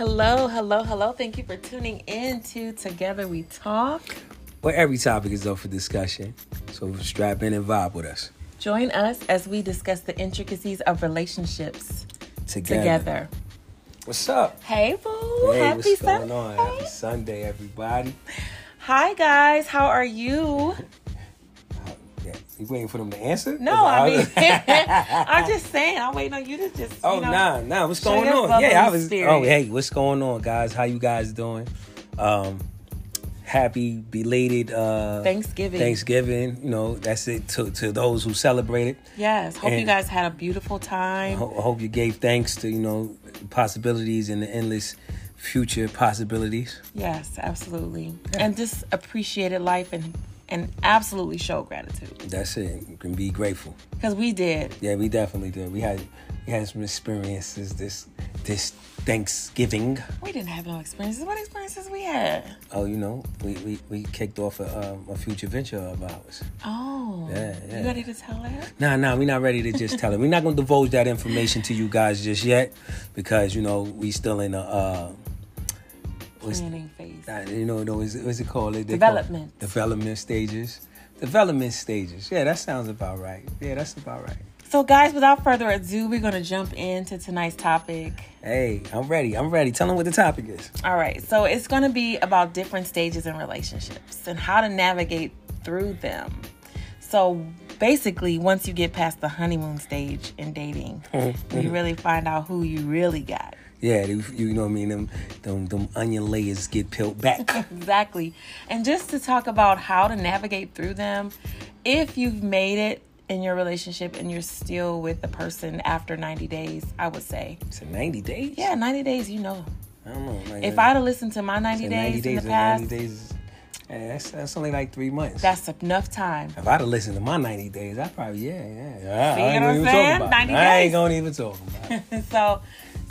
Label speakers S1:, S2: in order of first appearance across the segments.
S1: Hello, hello, hello. Thank you for tuning in to Together We Talk.
S2: Where every topic is up for discussion. So strap in and vibe with us.
S1: Join us as we discuss the intricacies of relationships
S2: Together.
S1: together.
S2: What's up?
S1: Hey, boo.
S2: Hey,
S1: Happy
S2: what's
S1: Sunday.
S2: going on? Happy Sunday, everybody.
S1: Hi, guys. How are you?
S2: Yeah, you waiting for them to answer?
S1: No, I mean, I'm just saying. I'm waiting on you to just.
S2: oh,
S1: you know,
S2: nah, nah. What's going on? Yeah, I was.
S1: spirit.
S2: Oh, hey, what's going on, guys? How you guys doing? Um, happy belated uh
S1: Thanksgiving.
S2: Thanksgiving. You know, that's it to to those who celebrate it.
S1: Yes. Hope you guys had a beautiful time.
S2: I ho- I hope you gave thanks to you know possibilities and the endless future possibilities.
S1: Yes, absolutely. And just appreciated life and and absolutely show gratitude
S2: That's it. You can be grateful.
S1: because we did.
S2: Yeah, we definitely did. We had we had some experiences this this Thanksgiving.
S1: We didn't have no experiences. What experiences we had?
S2: Oh, you know, we we, we kicked off a, um, a future venture of ours.
S1: Oh,
S2: Yeah, yeah.
S1: You ready to tell that?
S2: Nah, nah, we're not ready to just tell it. We're not gonna divulge that information to you guys just yet because you know we still in a uh,
S1: Planning phase.
S2: uh, you know what's, what's it called? They call it
S1: Development.
S2: development stages. Development stages. Yeah, that sounds about right. Yeah, that's about right.
S1: So, guys, without further ado, we're going to jump into tonight's topic.
S2: Hey, I'm ready. I'm ready. Tell them what the topic is.
S1: All right. So, it's going to be about different stages in relationships and how to navigate through them. So, basically, once you get past the honeymoon stage in dating, you really find out who you really got.
S2: Yeah, you, you know what I mean. Them, them, them onion layers get peeled back.
S1: Exactly. And just to talk about how to navigate through them, if you've made it in your relationship and you're still with the person after 90 days, I would say,
S2: so 90 days.
S1: yeah, 90 days, you know.
S2: I don't know. Like,
S1: If I'd have listened to my 90
S2: so
S1: days, in the past,
S2: 90 days. eh, that's, that's only like three months.
S1: that's enough time.
S2: if I'd have listened to my 90 days, I probably, yeah, yeah. I,
S1: See
S2: I ain't
S1: what I'm saying? 90
S2: it. I ain't gonna even talk about it.
S1: so,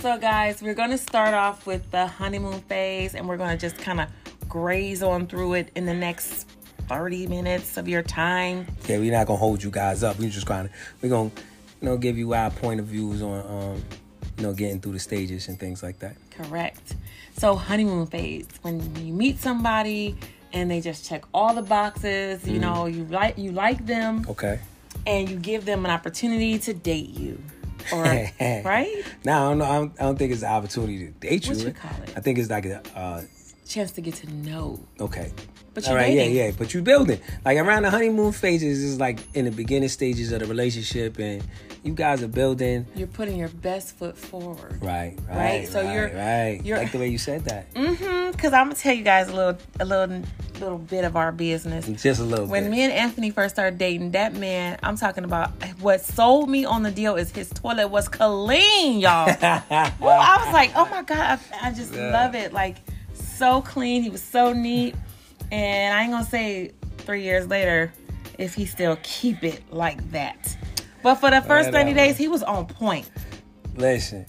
S1: so guys, we're going to start off with the honeymoon phase and we're going to just kind of graze on through it in the next 30 minutes of your time.
S2: Yeah, we're not gonna hold you guys up. We're just going to, we're gonna, you know, give you our point of views on, um, you know, getting through the stages and things like that.
S1: Correct. So honeymoon phase, when you meet somebody and they just check all the boxes, you know, you like you like them
S2: Okay.
S1: and you give them an opportunity to date you. Or right?
S2: Now I don't know. I don't, I don't think it's an opportunity to date you.
S1: What you call it?
S2: I think it's like a uh,
S1: Chance to get to know.
S2: okay.
S1: But
S2: All
S1: you're
S2: right,
S1: dating.
S2: yeah, yeah. But you building like around the honeymoon phases is like in the beginning stages of the relationship, and you guys are building.
S1: You're putting your best foot forward.
S2: Right, right,
S1: Right, so
S2: right,
S1: you're-
S2: right.
S1: you're-
S2: like the way you said that.
S1: Mm-hmm. Cause I'm gonna tell you guys a little a little little bit of our business.
S2: Just a little
S1: When
S2: bit.
S1: me and Anthony first started dating, that man, I'm talking about what sold me on the deal is his toilet was clean, y'all. well, I was like, oh my God, I, I just
S2: Yeah.
S1: love it. Like, so clean. He was so neat. And I ain't gonna say three years later if he still keep it like that. But for the first 30 days, he was on point.
S2: Listen,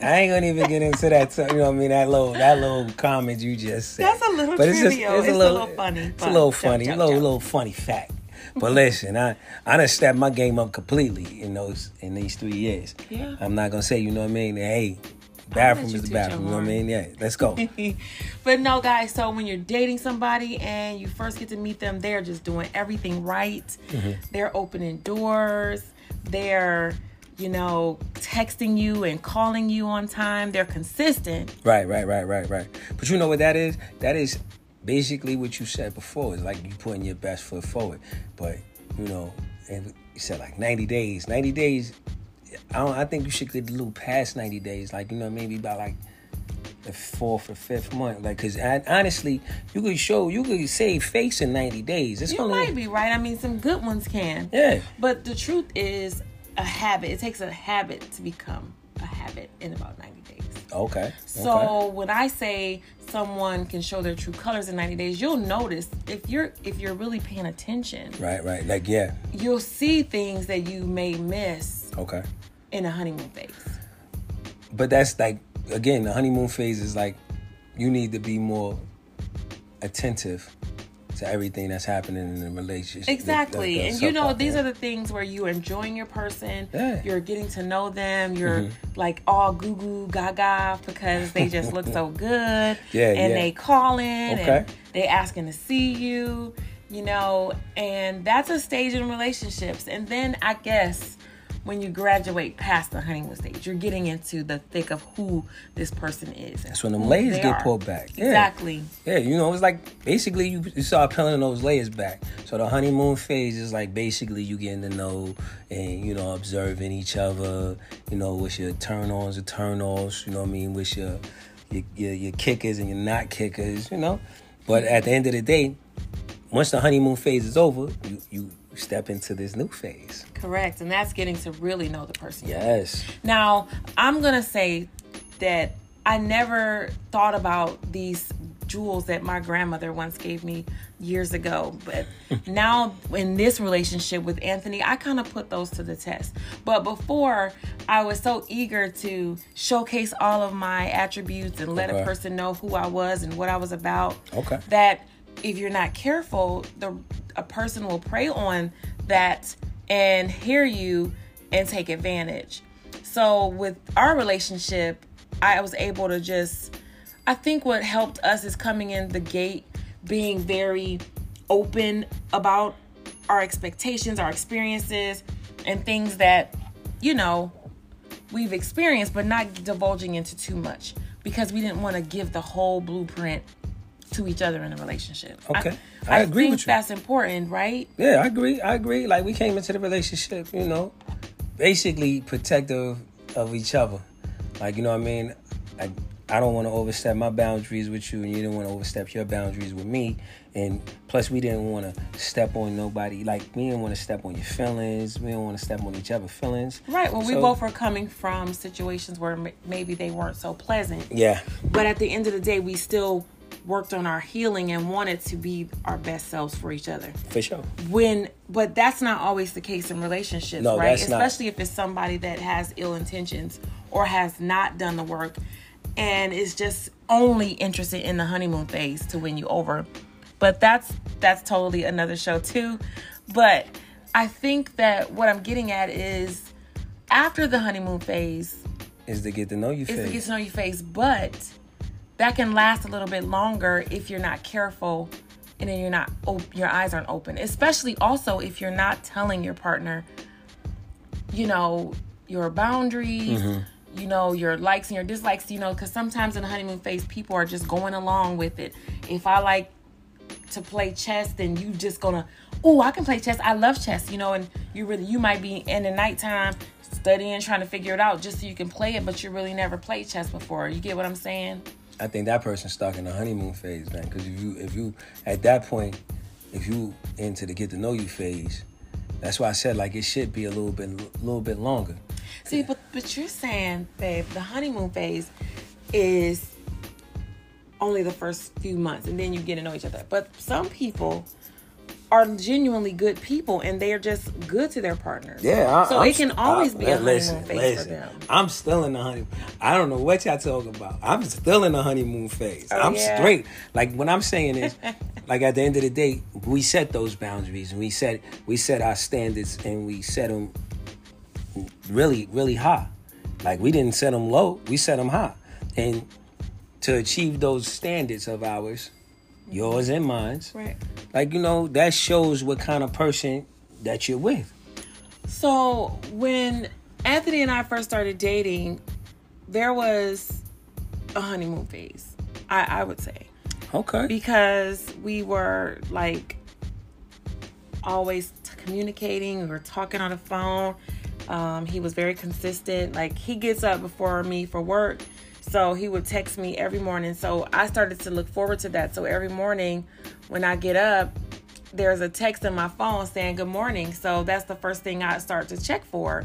S2: I ain't gonna even get into that. You know what I mean? That little, that little comment you just said.
S1: That's a little trivial. It's just—it's a little funny,
S2: It's a little funny.
S1: joke,
S2: little, little funny fact. But listen, I I done stepped my game up completely in those in these three years.
S1: Yeah.
S2: I'm not gonna say, you know what I mean? Hey, bathroom is the bathroom. You know what I mean? Yeah, let's go.
S1: but no, guys. So when you're dating somebody and you first get to meet them, they're just doing everything right.
S2: Mm-hmm.
S1: They're opening doors. They're, you know, texting you and calling you on time. They're consistent.
S2: Right, right, right, right, right. But you know what that is? That is basically what you said before. It's like you putting your best foot forward. But you know, and you said like 90 days. 90 days. I don't. I think you should get a little past 90 days. Like you know, maybe about like the fourth or fifth month. Like, cause I, honestly, you could show, you could save face in 90 days. It's
S1: You
S2: only
S1: might be right. I mean, some good ones can.
S2: yeah.
S1: But the truth is, a habit. It takes a habit to become a habit in about 90 days.
S2: Okay.
S1: So when I say someone can show their true colors in 90 days, you'll notice if you're if you're really paying attention,
S2: Right, right. Like yeah.
S1: you'll see things that you may miss
S2: Okay.
S1: In a honeymoon phase.
S2: But that's like again, the honeymoon phase is like you need to be more attentive to everything that's happening in the relationship.
S1: Exactly.
S2: The- the- the
S1: and you know, these
S2: yeah.
S1: are the things where you're enjoying your person.
S2: Yeah. Mm-hmm.
S1: You're getting to know them. You're like all goo goo gaga because they just look so good.
S2: Yeah,
S1: And
S2: yeah.
S1: they calling
S2: Okay.
S1: and they asking to see you, you know, and that's a stage in relationships. And then I guess when you graduate past the honeymoon stage, you're getting into the thick of who this person is.
S2: That's when the layers get
S1: are.
S2: pulled back. Yeah.
S1: Exactly.
S2: Yeah, you know, it's like basically you, you start peeling those layers back. So the honeymoon phase is like basically you getting to know and you know observing each other. You know, what's your turn ons and turn offs. You know what I mean? What's your your, your your kickers and your not kickers. You know, but at the end of the day, once the honeymoon phase is over, you you step into this new phase.
S1: Correct. And that's getting to really know the person.
S2: Yes.
S1: Now, I'm going to say that I never thought about these jewels that my grandmother once gave me years ago. But now, in this relationship with Anthony, I kind of put those to the test. But before, I was so eager to showcase all of my attributes and let a person know who I was and what I was about.
S2: Okay.
S1: That if you're not careful, the a person will prey on that and hear you and take advantage. So with our relationship, I was able to just I think what helped us is coming in the gate being very open about our expectations, our experiences, and things that, you know, we've experienced, but not divulging into too much because we didn't want to give the whole blueprint to each other in a relationship.
S2: Okay. I agree
S1: think
S2: with you.
S1: That's important, right?
S2: Yeah, I agree. I agree. Like we came into the relationship, you know, basically protective of each other. Like you know what I mean. I I don't want to overstep my boundaries with you, and you don't want to overstep your boundaries with me. And plus, we didn't want to step on nobody. Like we didn't want to step on your feelings. We didn't want to step on each other's feelings.
S1: Right. Well, we both were coming from situations where maybe they weren't so pleasant.
S2: Yeah.
S1: But at the end of the day, we still worked on our healing and wanted to be our best selves for each other.
S2: For sure.
S1: When, but that's not always the case in relationships,
S2: No,
S1: right?
S2: that's not.
S1: Especially if it's somebody that has ill intentions or has not done the work and is just only interested in the honeymoon phase to win you over. But that's that's totally another show too. But I think that what I'm getting at is after the honeymoon phase,
S2: Is to get to know you phase.
S1: is to get to know your face, but that can last a little bit longer if you're not careful and then you're not op- your eyes aren't open. Especially also if you're not telling your partner, you know, your boundaries,
S2: Mm-hmm.
S1: you know, your likes and your dislikes, you know, because sometimes in the honeymoon phase, people are just going along with it. If I like to play chess, then you just gonna, oh, I can play chess. I love chess, you know, and you really, you might be in the nighttime studying, trying to figure it out just so you can play it, but you really never played chess before. You get what I'm saying?
S2: I think that person's stuck in the honeymoon phase, man. Because if you, if you, at that point, if you into the get to know you phase, that's why I said like it should be a little bit, a little bit longer.
S1: See, but but you're saying, babe, the honeymoon phase is only the first few months, and then you get to know each other. But some people are genuinely good people, and they are just good to their partners.
S2: Yeah, I,
S1: so
S2: I'm
S1: it can always
S2: I-
S1: be a honeymoon
S2: listen,
S1: phase
S2: listen.
S1: for them.
S2: I'm still in the honeymoon. I don't know what y'all talking about. I'm still in the honeymoon phase.
S1: Oh,
S2: I'm
S1: yeah?
S2: straight. Like what I'm saying is, like at the end of the day, we set those boundaries and we set we set our standards and we set them really really high. Like we didn't set them low, we set them high, and to achieve those standards of ours, yours and mine's,
S1: Right.
S2: like you know that shows what kind of person that you're with.
S1: So when Anthony and I first started dating, there was a honeymoon phase. I, I would say.
S2: Okay.
S1: because we were like always t- communicating we were talking on the phone um, he was very consistent like he gets up before me for work so he would text me every morning so i started to look forward to that so every morning when i get up there's a text in my phone saying good morning so that's the first thing i start to check for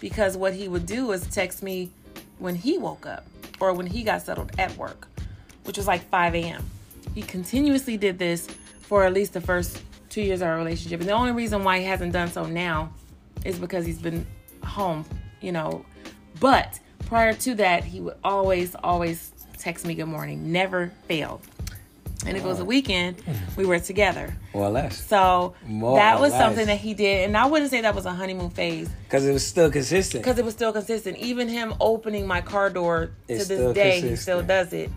S1: because what he would do is text me when he woke up or when he got settled at work which was like 5 a.m. He continuously did this for at least the first two years of our relationship. And the only reason why he hasn't done so now is because he's been home, you know. But prior to that, he would always, always text me good morning. Never failed. And if it was a weekend, we were together.
S2: More or less.
S1: So
S2: More
S1: that was
S2: less.
S1: something that he did. And I wouldn't say that was a honeymoon phase
S2: Because it was still consistent.
S1: because it was still consistent. Even him opening my car door
S2: It's
S1: to this day, he still does it.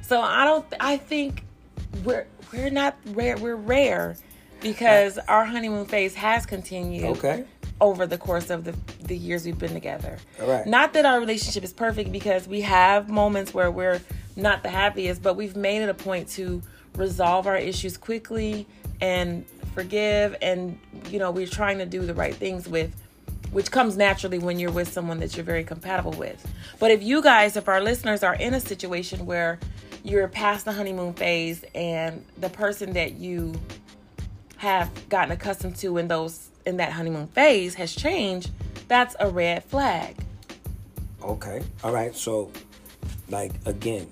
S1: So I don't. I think we're we're not rare. We're rare because our honeymoon phase has continued
S2: Okay.
S1: Over the course of the the years we've been together.
S2: Right.
S1: Not that our relationship is perfect because we have moments where we're not the happiest, but we've made it a point to resolve our issues quickly and forgive and you know, we're trying to do the right things with which comes naturally when you're with someone that you're very compatible with. But if you guys, if our listeners are in a situation where you're past the honeymoon phase and the person that you have gotten accustomed to in those in that honeymoon phase has changed, that's a red flag.
S2: Okay. All right. So, like again,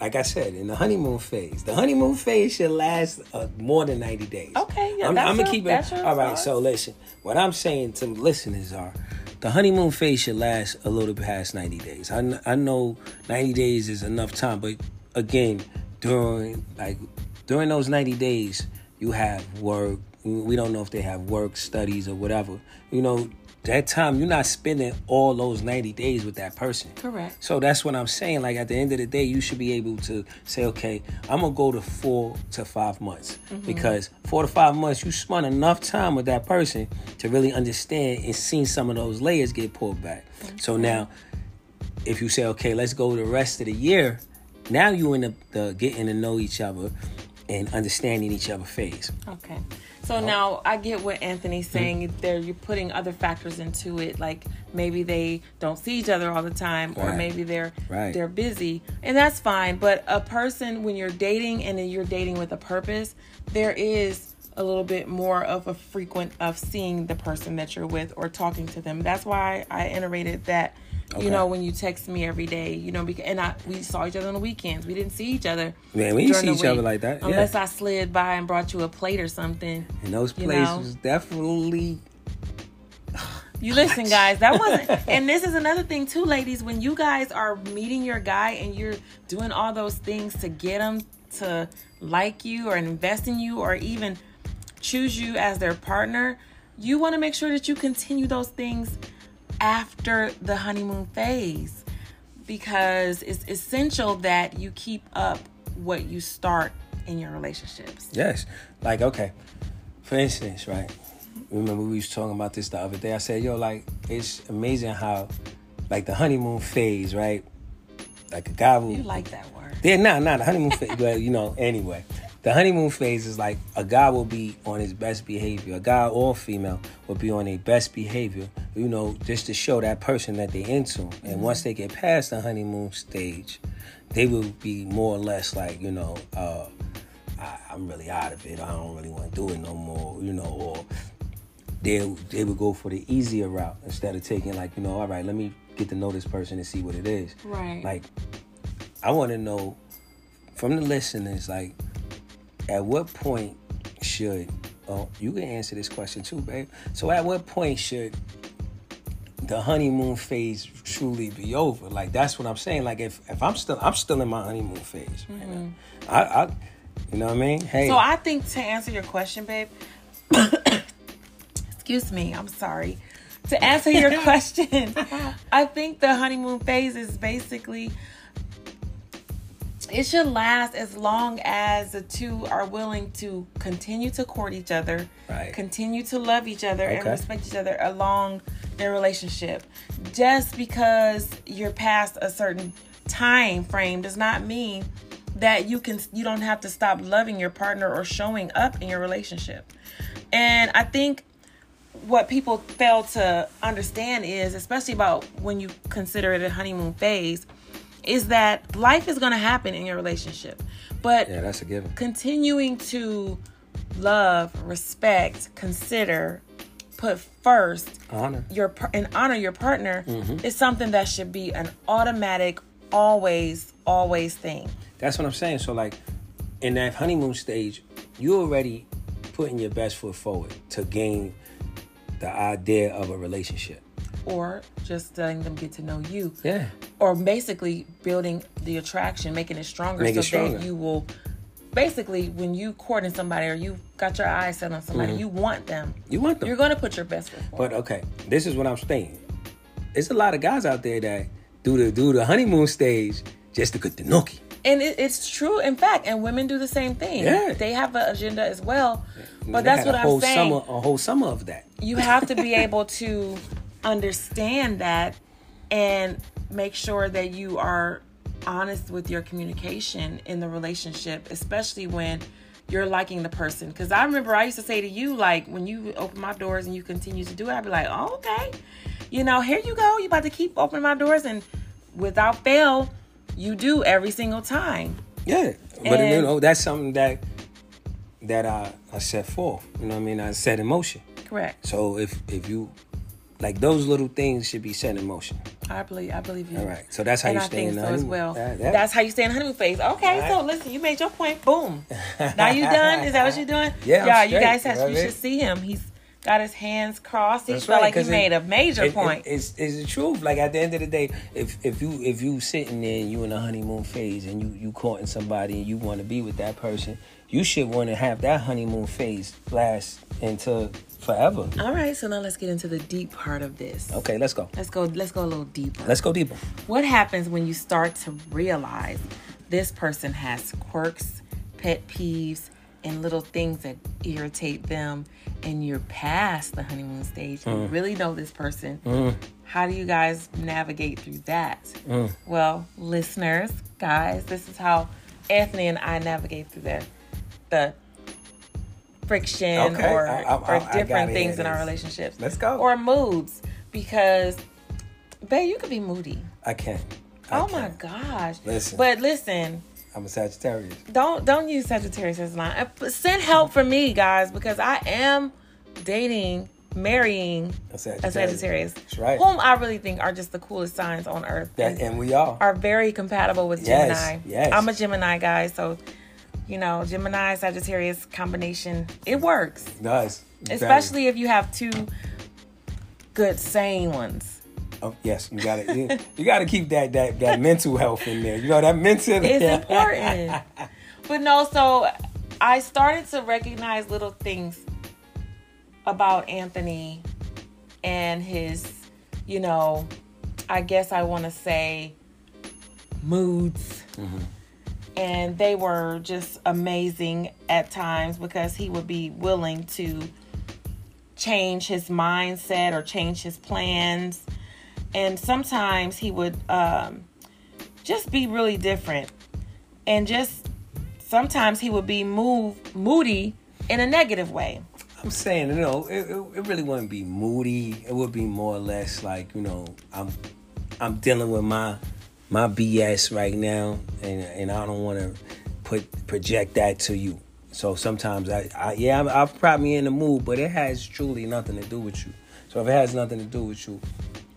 S2: like I said, in the honeymoon phase, the honeymoon phase should last uh, more than ninety days.
S1: Okay, yeah,
S2: I'm, I'm gonna keep it. All right.
S1: thoughts.
S2: So listen, what I'm saying to listeners are, the honeymoon phase should last a little past ninety days. I I know ninety days is enough time, but again, during like during those ninety days, you have work. We don't know if they have work, studies, or whatever. You know. That time you're not spending all those 90 days with that person.
S1: Correct.
S2: So that's what I'm saying. Like at the end of the day, you should be able to say, okay, I'm gonna go to four to five months mm-hmm. because four to five months, you spent enough time with that person to really understand and see some of those layers get pulled back. So now, if you say, okay, let's go the rest of the year, now you in the, the getting to know each other and understanding each other phase.
S1: Okay. So oh. now I get what Anthony's mm-hmm. saying. There, you're putting other factors into it, like maybe they don't see each other all the time, or maybe they're
S2: Right.
S1: they're busy, and that's fine. But a person, when you're dating and then you're dating with a purpose, there is a little bit more of a frequent of seeing the person that you're with or talking to them. That's why I iterated that.
S2: Okay.
S1: You know, when you text me every day, you know, because and I we saw each other on the weekends. We didn't see each other.
S2: Man, we didn't see each other like that, yeah.
S1: Unless I slid by and brought you a plate or something.
S2: And those
S1: know.
S2: was definitely
S1: You listen, guys. That wasn't. and this is another thing too, ladies. When you guys are meeting your guy and you're doing all those things to get him to like you or invest in you or even choose you as their partner, you want to make sure that you continue those things after the honeymoon phase because it's essential that you keep up what you start in your relationships.
S2: Yes. Like, okay. For instance, right? Remember we was talking about this the other day. I said, yo, like, it's amazing how like the honeymoon phase, right? Like a guy will
S1: You like that word.
S2: Yeah, nah, nah, the honeymoon phase, but you know, anyway. The honeymoon phase is like a guy will be on his best behavior. A guy or female will be on their best behavior, you know, just to show that person that they're into. And once they get past the honeymoon stage, they will be more or less like, you know, uh, I, I'm really out of it. I don't really want to do it no more, you know, or they they would go for the easier route instead of taking like, you know, all right, let me get to know this person and see what it is.
S1: Right.
S2: Like, I want to know from the listeners, like, at what point should oh you can answer this question too, babe. So at what point should the honeymoon phase truly be over? Like that's what I'm saying. Like if if I'm still I'm still in my honeymoon phase right now. Mm-hmm. I, I you know what I mean? Hey,
S1: So I think to answer your question, babe. excuse me, I'm sorry. To answer your question, I think the honeymoon phase is basically it should last as long as the two are willing to continue to court each other,
S2: Right.
S1: continue to love each other and respect each other along their relationship. Just because you're past a certain time frame does not mean that you can you don't have to stop loving your partner or showing up in your relationship. And I think what people fail to understand is, especially about when you consider it a honeymoon phase, is that life is going to happen in your relationship. But
S2: yeah, that's a given.
S1: continuing to love, respect, consider, put first
S2: Honor.
S1: your and honor your partner
S2: Mm-hmm.
S1: is something that should be an automatic, always, always thing.
S2: That's what I'm saying. So like in that honeymoon stage, you already putting your best foot forward to gain the idea of a relationship.
S1: Or just letting them get to know you.
S2: Yeah.
S1: or basically building the attraction, making it stronger
S2: Make
S1: so
S2: it stronger.
S1: that you will basically when you courting somebody or you got your eyes set on somebody, mm-hmm. you want them.
S2: You want them.
S1: You're gonna put your best foot forward.
S2: But okay, this is what I'm saying. There's a lot of guys out there that do the do the honeymoon stage just to get the nookie.
S1: And it, it's true, in fact, and women do the same thing.
S2: Yeah.
S1: They have an agenda as well. But that's what I'm
S2: whole
S1: saying.
S2: Summer, a whole summer of that.
S1: you have to be able to understand that and make sure that you are honest with your communication in the relationship, especially when you're liking the person. Because I remember I used to say to you, like, when you open my doors and you continue to do it, I'd be like, oh, okay. You know, here you go. You about to keep opening my doors. And without fail, you do every single time.
S2: Yeah, but you know that's something that that I I set forth. You know what I mean? I set in motion.
S1: Correct.
S2: So if if you like those little things should be set in motion.
S1: I believe I believe you.
S2: All right. So that's how
S1: and
S2: you
S1: I
S2: stay
S1: think
S2: in
S1: so
S2: the
S1: as well.
S2: That- that-
S1: That's how you stay in honeymoon phase. Okay,
S2: Right.
S1: so listen, you made your point. Boom. now you done? Is that what you're doing?
S2: Yeah,
S1: you
S2: straight.
S1: guys
S2: You
S1: have
S2: know
S1: you should see him. He's got his hands crossed. He
S2: That's
S1: felt
S2: right,
S1: like he
S2: it-
S1: made a major
S2: It- it-
S1: point.
S2: it's, it's the truth. Like at the end of the day, if if you if you sitting there and you in a honeymoon phase and you you courting somebody and you want to be with that person, you should want to have that honeymoon phase last until forever.
S1: All right, so now let's get into the deep part of this.
S2: Okay, let's go.
S1: Let's go. Let's go a little deeper.
S2: Let's go deeper.
S1: What happens when you start to realize this person has quirks, pet peeves, and little things that irritate them, and you're past the honeymoon stage?
S2: Mm.
S1: You really know this person. How do you guys navigate through that?
S2: Mm.
S1: Well, listeners, guys, this is how Anthony and I navigate through that. the friction
S2: Okay,
S1: or,
S2: I- I-
S1: or different things in our relationships.
S2: Let's go.
S1: Or moods because, babe, you could be moody.
S2: I can. I
S1: Oh
S2: can.
S1: my gosh!
S2: Listen.
S1: but listen,
S2: I'm a Sagittarius.
S1: don't don't use Sagittarius as a line. Uh, Send help for me, guys, because I am dating, marrying
S2: A
S1: a
S2: Sagittarius.
S1: Sagittarius,
S2: That's right.
S1: whom I really think are just the coolest signs on earth,
S2: That,
S1: and
S2: and we are.
S1: are very compatible with
S2: Yes,
S1: Gemini.
S2: yes.
S1: I'm a Gemini guy, so you know, Gemini Sagittarius combination, it works,
S2: Does.
S1: especially if you have two good sane ones.
S2: Oh, yes, you gotta you, you gotta keep that that that mental health in there. You know that mental.
S1: It's important. but no, so I started to recognize little things about Anthony and his, you know, I guess I want to say moods. Mm-hmm. And they were just amazing at times because he would be willing to change his mindset or change his plans. And sometimes he would um, just be really different. And just sometimes he would be move, moody in a negative way.
S2: I'm saying, you know, it, it, it really wouldn't be moody. It would be more or less like, you know, I'm I'm dealing with my my BS right now, and and I don't want to put project that to you. So sometimes I, I yeah, I'm, I'm probably in the mood, but it has truly nothing to do with you. So if it has nothing to do with you,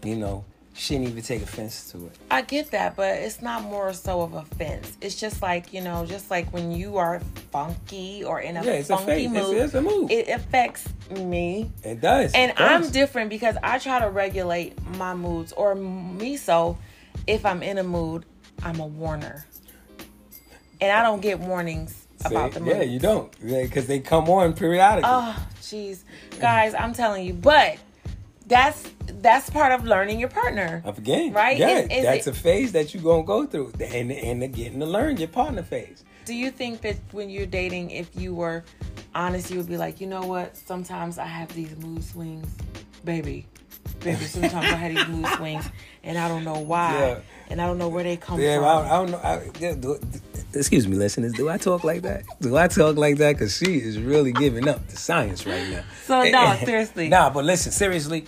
S2: you know, shouldn't even take offense to it.
S1: I get that, but it's not more so of offense. It's just like, you know, just like when you are funky or in a
S2: Yeah, it's a
S1: funky.
S2: It's-
S1: mood,
S2: it's a mood.
S1: it affects me.
S2: It does.
S1: And
S2: It does.
S1: I'm different because I try to regulate my moods, or me so if I'm in a mood, I'm a warner. And I don't get warnings about the mood.
S2: Yeah, you don't. Because they come on periodically.
S1: Oh, jeez, guys, I'm telling you, but that's that's part of learning your partner.
S2: of a game.
S1: Right?
S2: Yeah,
S1: Is- is
S2: that's
S1: it-
S2: a phase that you're gonna go through, and and getting to learn your partner phase.
S1: Do you think that when you're dating, if you were honest, you would be like, you know what? Sometimes I have these mood swings, baby. Baby, sometimes I have these mood swings, and I don't know why,
S2: Yeah.
S1: and I don't know where they come
S2: Yeah,
S1: from.
S2: I, I don't know. I, yeah, do, excuse me, listeners. Do I talk like that? Do I talk like that? Because she is really giving up the science right now.
S1: So, no, seriously.
S2: Nah, but listen, seriously.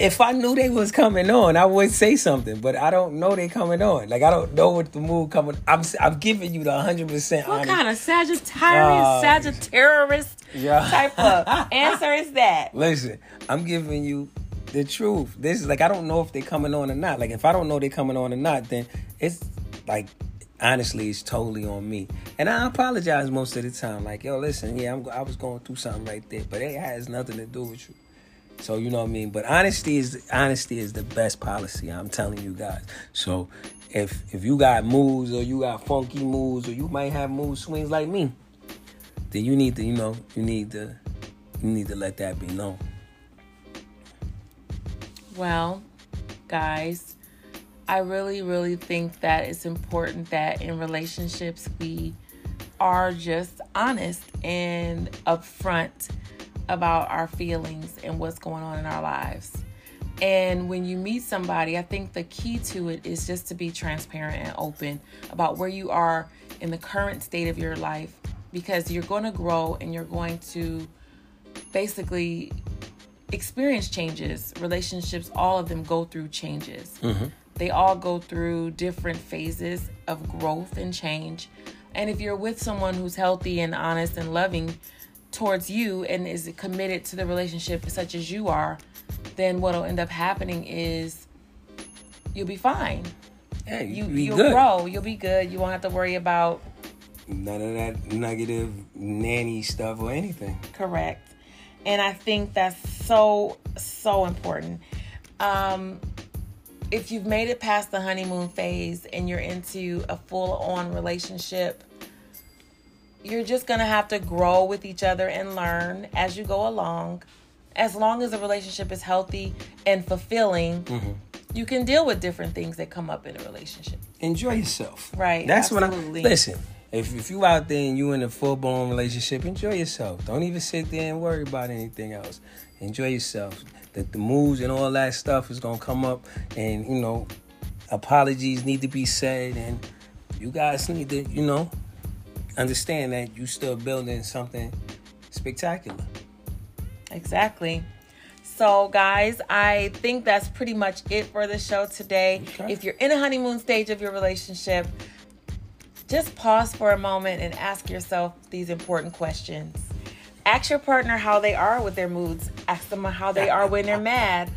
S2: If I knew they was coming on, I would say something, but I don't know they coming on. Like I don't know what the mood coming. I'm I'm giving you the hundred percent
S1: what
S2: honest.
S1: kind of Sagittarius,
S2: Oh.
S1: Sagittarius
S2: Yeah.
S1: type of answer is that?
S2: Listen, I'm giving you the truth. This is like I don't know if they coming on or not. Like if I don't know they coming on or not, then it's like honestly, it's totally on me. And I apologize most of the time. Like yo, listen, yeah, I'm, I was going through something right there, but it has nothing to do with you. So you know what I mean. But honesty is honesty is the best policy. I'm telling you guys. So if if you got moves or you got funky moves or you might have mood swings like me, then you need to, you know, you need to you need to let that be known.
S1: Well, guys, I really, really think that it's important that in relationships we are just honest and upfront about our feelings and what's going on in our lives. And when you meet somebody, I think the key to it is just to be transparent and open about where you are in the current state of your life because you're going to grow and you're going to basically experience changes. Relationships, all of them go through changes. Mm-hmm. They all go through different phases of growth and change. And if you're with someone who's healthy and honest and loving towards you and is committed to the relationship such as you are, then what'll end up happening is you'll be fine.
S2: Yeah,
S1: You you'll
S2: good.
S1: grow. You'll be good. You won't have to worry about
S2: None of that negative nanny stuff or anything.
S1: correct. And I think that's so so important. Um if you've made it past the honeymoon phase and you're into a full on relationship, you're just going to have to grow with each other and learn as you go along. As long as the relationship is healthy and fulfilling, mm-hmm. you can deal with different things that come up in a relationship.
S2: Enjoy yourself.
S1: Right,
S2: That's what I
S1: absolutely.
S2: listen. If if you out there and you in a full blown relationship, enjoy yourself. Don't even sit there and worry about anything else. Enjoy yourself. The, the moves and all that stuff is gonna come up, and you know, apologies need to be said, and you guys need to, you know, understand that you're still building something spectacular.
S1: Exactly. So, guys, I think that's pretty much it for the show today.
S2: Okay.
S1: If you're in a honeymoon stage of your relationship, just pause for a moment and ask yourself these important questions. Ask your partner how they are with their moods. Ask them how they are when they're mad.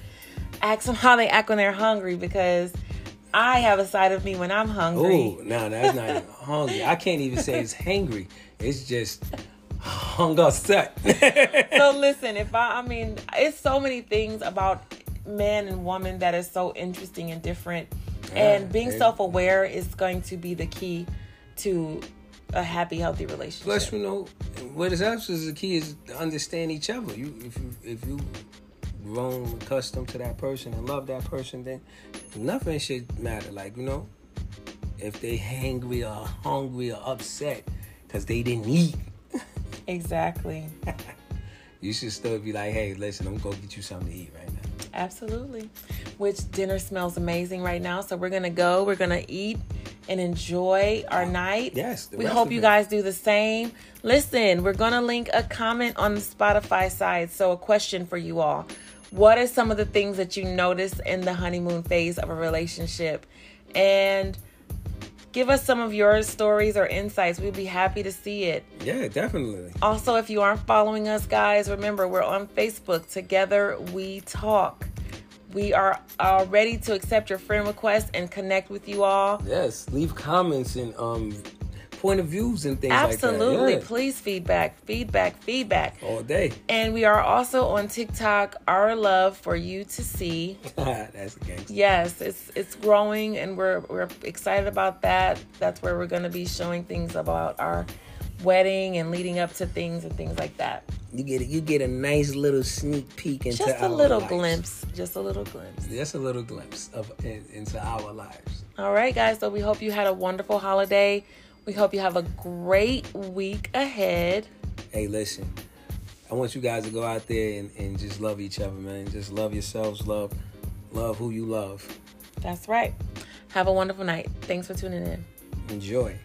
S1: Ask them how they act when they're hungry because I have a side of me when I'm hungry.
S2: Oh, no, that's not even hungry. I can't even say it's hangry. It's just hung upset.
S1: so listen, if I, I mean, it's so many things about man and woman that is so interesting and different, and being
S2: yeah.
S1: self-aware is going to be the key to a happy, healthy relationship.
S2: Plus, you know, what is else is the key is to understand each other. You, if you, if you grown accustomed to that person and love that person, then nothing should matter. Like you know, if they hangry or hungry or upset because they didn't eat,
S1: Exactly.
S2: you should still be like, hey, listen, I'm gonna go get you something to eat right now.
S1: Absolutely. Which dinner smells amazing right now. So we're gonna go. We're gonna eat and enjoy our night.
S2: Yes,
S1: We hope you guys do the same. Listen, we're gonna link a comment on the Spotify side. So a question for you all. What are some of the things that you notice in the honeymoon phase of a relationship? And give us some of your stories or insights. We'd be happy to see it.
S2: Yeah, definitely.
S1: Also, if you aren't following us, guys, remember we're on Facebook. Together we talk. We are uh, ready to accept your friend requests and connect with you all.
S2: Yes, leave comments and um point of views and things
S1: Absolutely.
S2: like that.
S1: Please feedback, feedback, feedback.
S2: All day.
S1: And we are also on TikTok, Our Love for You to See.
S2: That's gangster.
S1: Yes, it's it's growing and we're we're excited about that. That's where we're going to be showing things about our wedding and leading up to things and things like that.
S2: You get a, you get a nice little sneak peek into
S1: Just a little
S2: lives.
S1: glimpse, just a little glimpse.
S2: Just a little glimpse of in, into our lives.
S1: All right, guys. So we hope you had a wonderful holiday. We hope you have a great week ahead.
S2: Hey, listen, I want you guys to go out there and, and just love each other, man. Just love yourselves, love love who you love.
S1: That's right. Have a wonderful night. Thanks for tuning in.
S2: Enjoy.